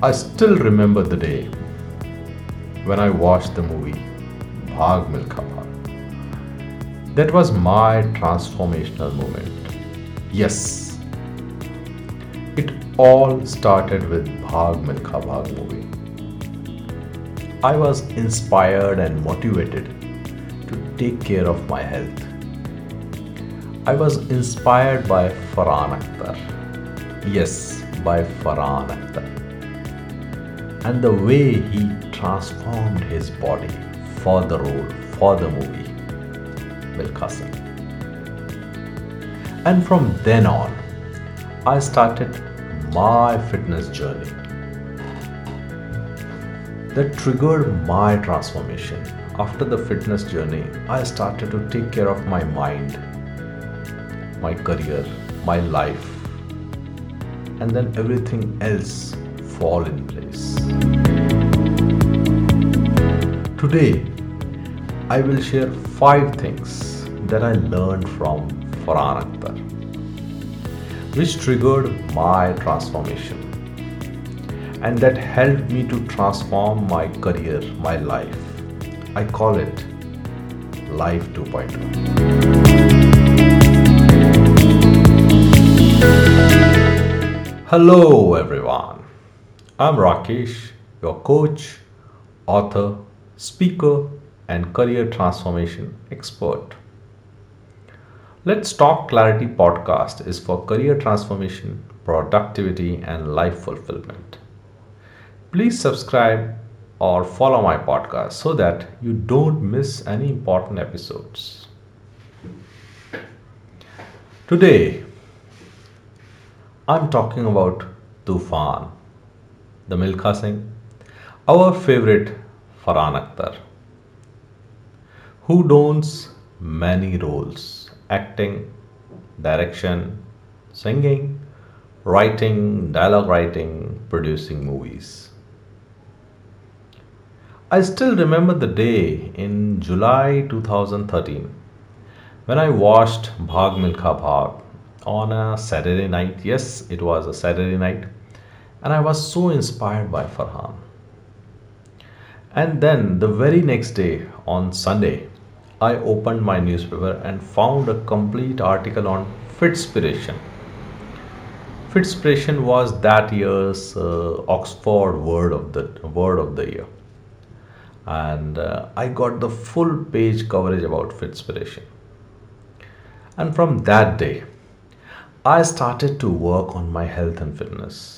I still remember the day when I watched the movie Bhag Milkha Bhag. That was my transformational moment. Yes, it all started with Bhag Milkha Bhag movie. I was inspired and motivated to take care of my health. I was inspired by Farhan Akhtar. Yes, by Farhan Akhtar and the way he transformed his body for the role, for the movie, Milkha Singh. And from then on, I started my fitness journey that triggered my transformation. After the fitness journey, I started to take care of my mind, my career, my life, and then everything else fall in Today, I will share five things that I learned from Farhan Akhtar, which triggered my transformation and that helped me to transform my career, my life. I call it Life 2.0. Hello, everyone. I'm Rakesh, your coach, author, speaker, and career transformation expert. Let's Talk Clarity podcast is for career transformation, productivity, and life fulfillment. Please subscribe or follow my podcast so that you don't miss any important episodes. Today, I'm talking about Toofaan the Milkha Singh, our favorite Farhan Akhtar, who dons many roles acting, direction, singing, writing, dialogue writing, producing movies. I still remember the day in July 2013 when I watched Bhag Milkha Bhag on a Saturday night. Yes, it was a Saturday night and I was so inspired by Farhan. And then the very next day, on Sunday, I opened my newspaper and found a complete article on Fitspiration. Fitspiration was that year's uh, Oxford word of the word of the year, and uh, I got the full page coverage about Fitspiration. And from that day, I started to work on my health and fitness.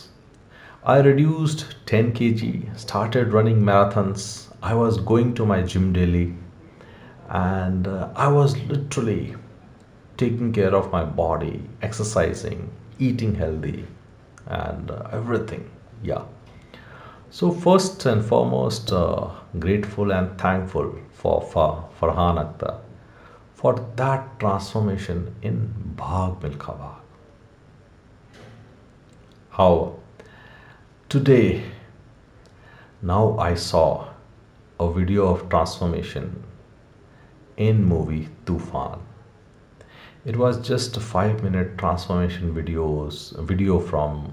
I reduced 10 kg, started running marathons. I was going to my gym daily and uh, I was literally taking care of my body, exercising, eating healthy, and uh, everything. Yeah. So, first and foremost, uh, grateful and thankful for, for Farhan Akhtar for that transformation in Bhag Milkha Bhag. How Today, now I saw a video of transformation in movie Toofaan. It was just a five minute transformation videos video from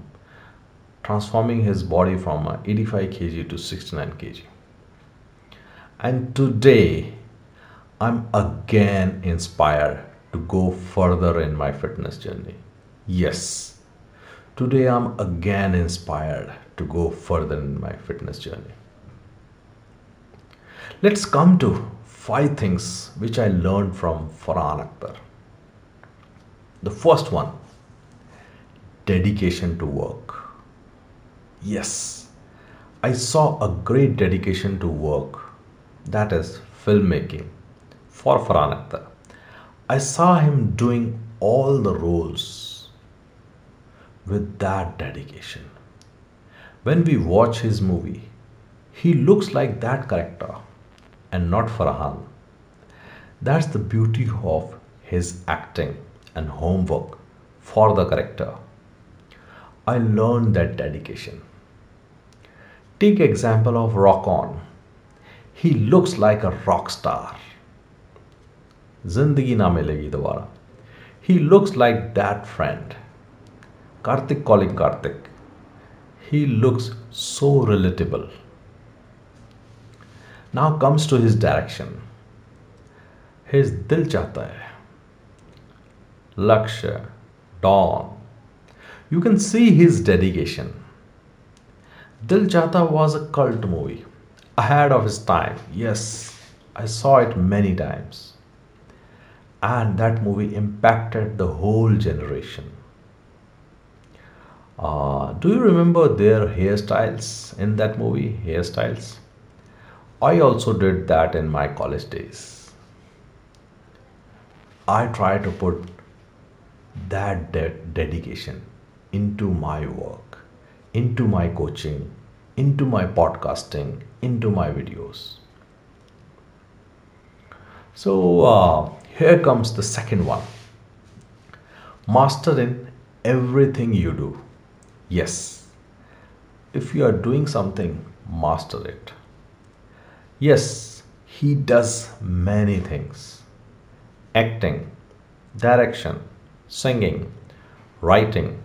transforming his body from 85 kg to 69 kg. And today I'm again inspired to go further in my fitness journey. Yes, today I'm again inspired to go further in my fitness journey. Let's come to five things which I learned from Farhan Akhtar. The first one dedication to work. Yes, I saw a great dedication to work, that is filmmaking, for Farhan Akhtar. I saw him doing all the roles with that dedication. When we watch his movie, he looks like that character and not Farhan. That's the beauty of his acting and homework for the character. I learned that dedication. Take example of Rock On. He looks like a rock star. Zindagi na milegi. He looks like that friend. Karthik Calling Karthik He looks so relatable. Now comes to his direction. His Dil Chahta Hai, Lakshya, Don. You can see his dedication. Dil Chahta was a cult movie, ahead of his time. Yes, I saw it many times. And that movie impacted the whole generation. Uh, do you remember their hairstyles in that movie? Hairstyles? I also did that in my college days. I try to put that de- dedication into my work, into my coaching, into my podcasting, into my videos. So uh, here comes the second one master in everything you do. Yes, if you are doing something, master it. Yes, he does many things acting, direction, singing, writing,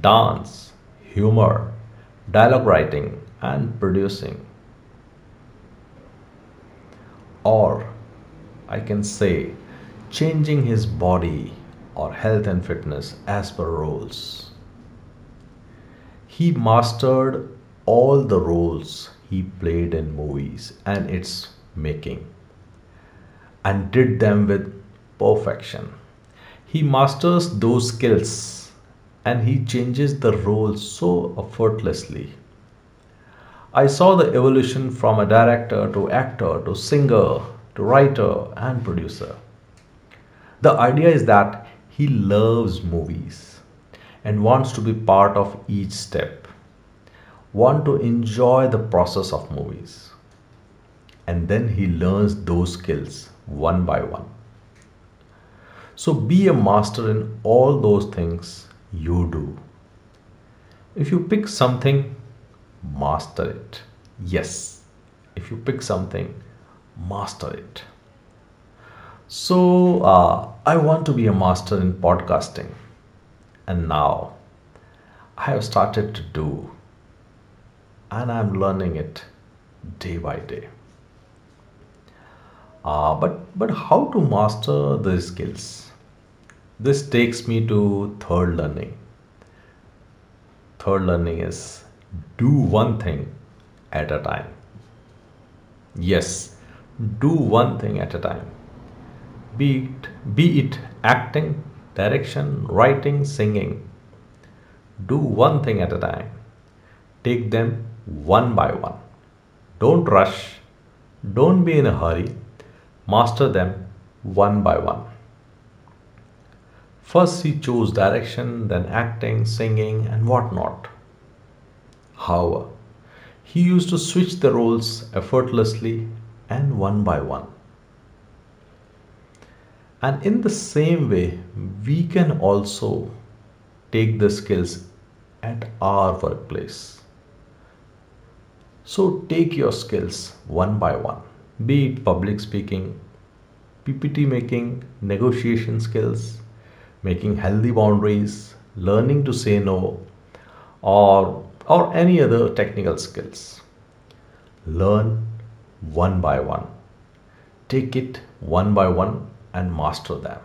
dance, humor, dialogue writing, and producing. Or I can say changing his body or health and fitness as per roles. He mastered all the roles he played in movies and its making and did them with perfection. He masters those skills and he changes the role so effortlessly. I saw the evolution from a director to actor to singer to writer and producer. The idea is that he loves movies and wants to be part of each step want to enjoy the process of movies. And then he learns those skills one by one. So be a master in all those things you do. If you pick something, master it. Yes, if you pick something, master it. So, uh, I want to be a master in podcasting, and now I have started to do and I'm learning it day by day. Uh, but but how to master these skills? This takes me to third learning. Third learning is do one thing at a time. Yes, do one thing at a time. Be it, be it acting, direction, writing, singing. Do one thing at a time. Take them one by one. Don't rush, don't be in a hurry, master them one by one. First, he chose direction, then acting, singing, and whatnot. However, he used to switch the roles effortlessly and one by one. And in the same way, we can also take the skills at our workplace. So take your skills one by one, be it public speaking, PPT making, negotiation skills, making healthy boundaries, learning to say no, or, or any other technical skills. Learn one by one. Take it one by one and master them.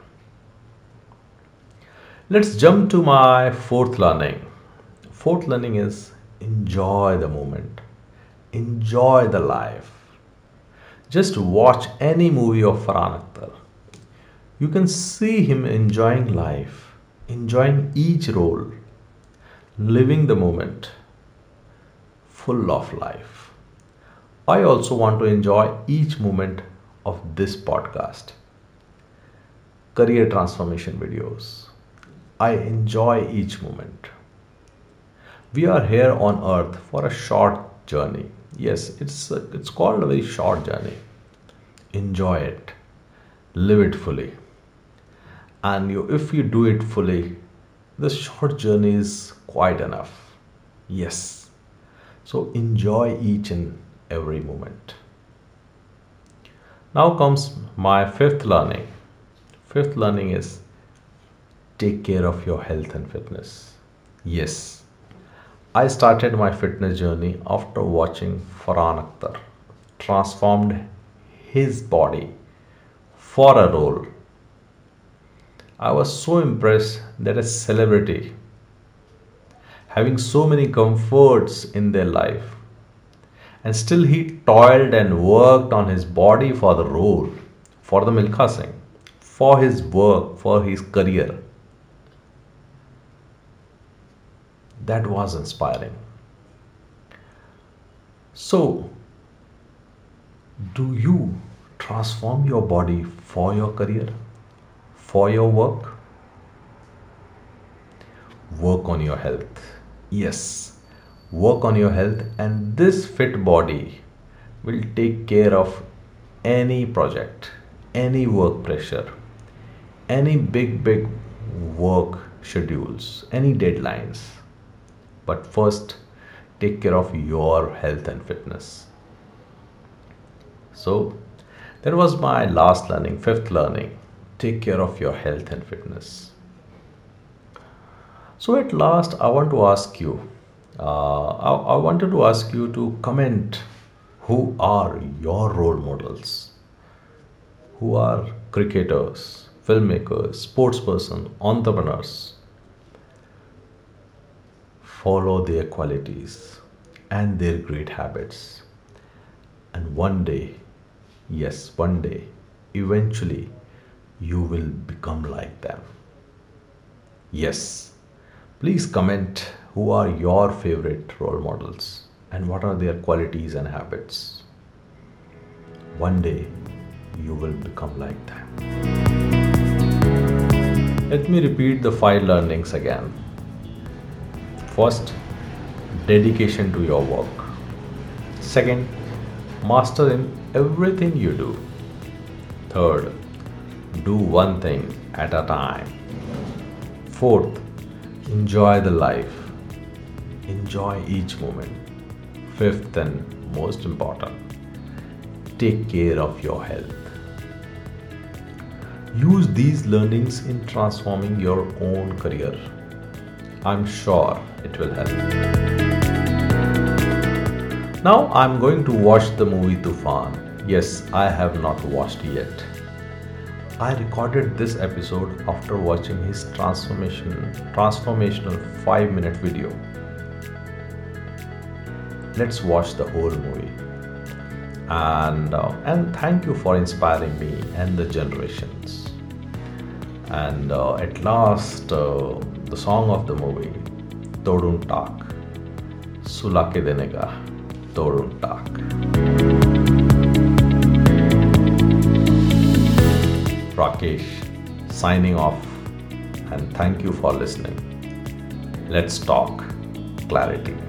Let's jump to my fourth learning. Fourth learning is enjoy the moment enjoy the life. Just watch any movie of Farhan Akhtar. You can see him enjoying life, enjoying each role, living the moment, full of life. I also want to enjoy each moment of this podcast. Career transformation videos. I enjoy each moment. We are here on earth for a short journey. Yes it's a, it's called a very short journey. Enjoy it. Live it fully. And you if you do it fully this short journey is quite enough. Yes. So enjoy each and every moment. Now comes my fifth learning fifth learning is take care of your health and fitness. Yes. I started my fitness journey after watching Farhan Akhtar transformed his body for a role. I was so impressed that a celebrity having so many comforts in their life and still he toiled and worked on his body for the role for the Milkha Singh for his work for his career. That was inspiring. So do you transform your body for your career for your work? Work on your health. Yes work on your health and this fit body will take care of any project any work pressure any big big work schedules any deadlines but first take care of your health and fitness. So that was my last learning fifth learning. Take care of your health and fitness. So at last i want to ask you uh, I, I wanted to ask you to comment who are your role models? Who are cricketers, filmmakers, sportsperson, entrepreneurs? Follow their qualities and their great habits. And one day, yes, one day, eventually, you will become like them. Yes, please comment who are your favorite role models and what are their qualities and habits. One day you will become like them. Let me repeat the five learnings again. First, dedication to your work. Second, master in everything you do. Third, do one thing at a time. Fourth, enjoy the life enjoy each moment. Fifth and most important, take care of your health. Use these learnings in transforming your own career. I'm sure it will help. Now I'm going to watch the movie Toofaan. Yes, I have not watched yet. I recorded this episode after watching his transformation transformational 5 minute video let's watch the whole movie and uh, and thank you for inspiring me and the generations and uh, at last uh, the song of the movie todun tak. Sulake denega todun tak. Rakesh signing off. And thank you for listening. Let's talk clarity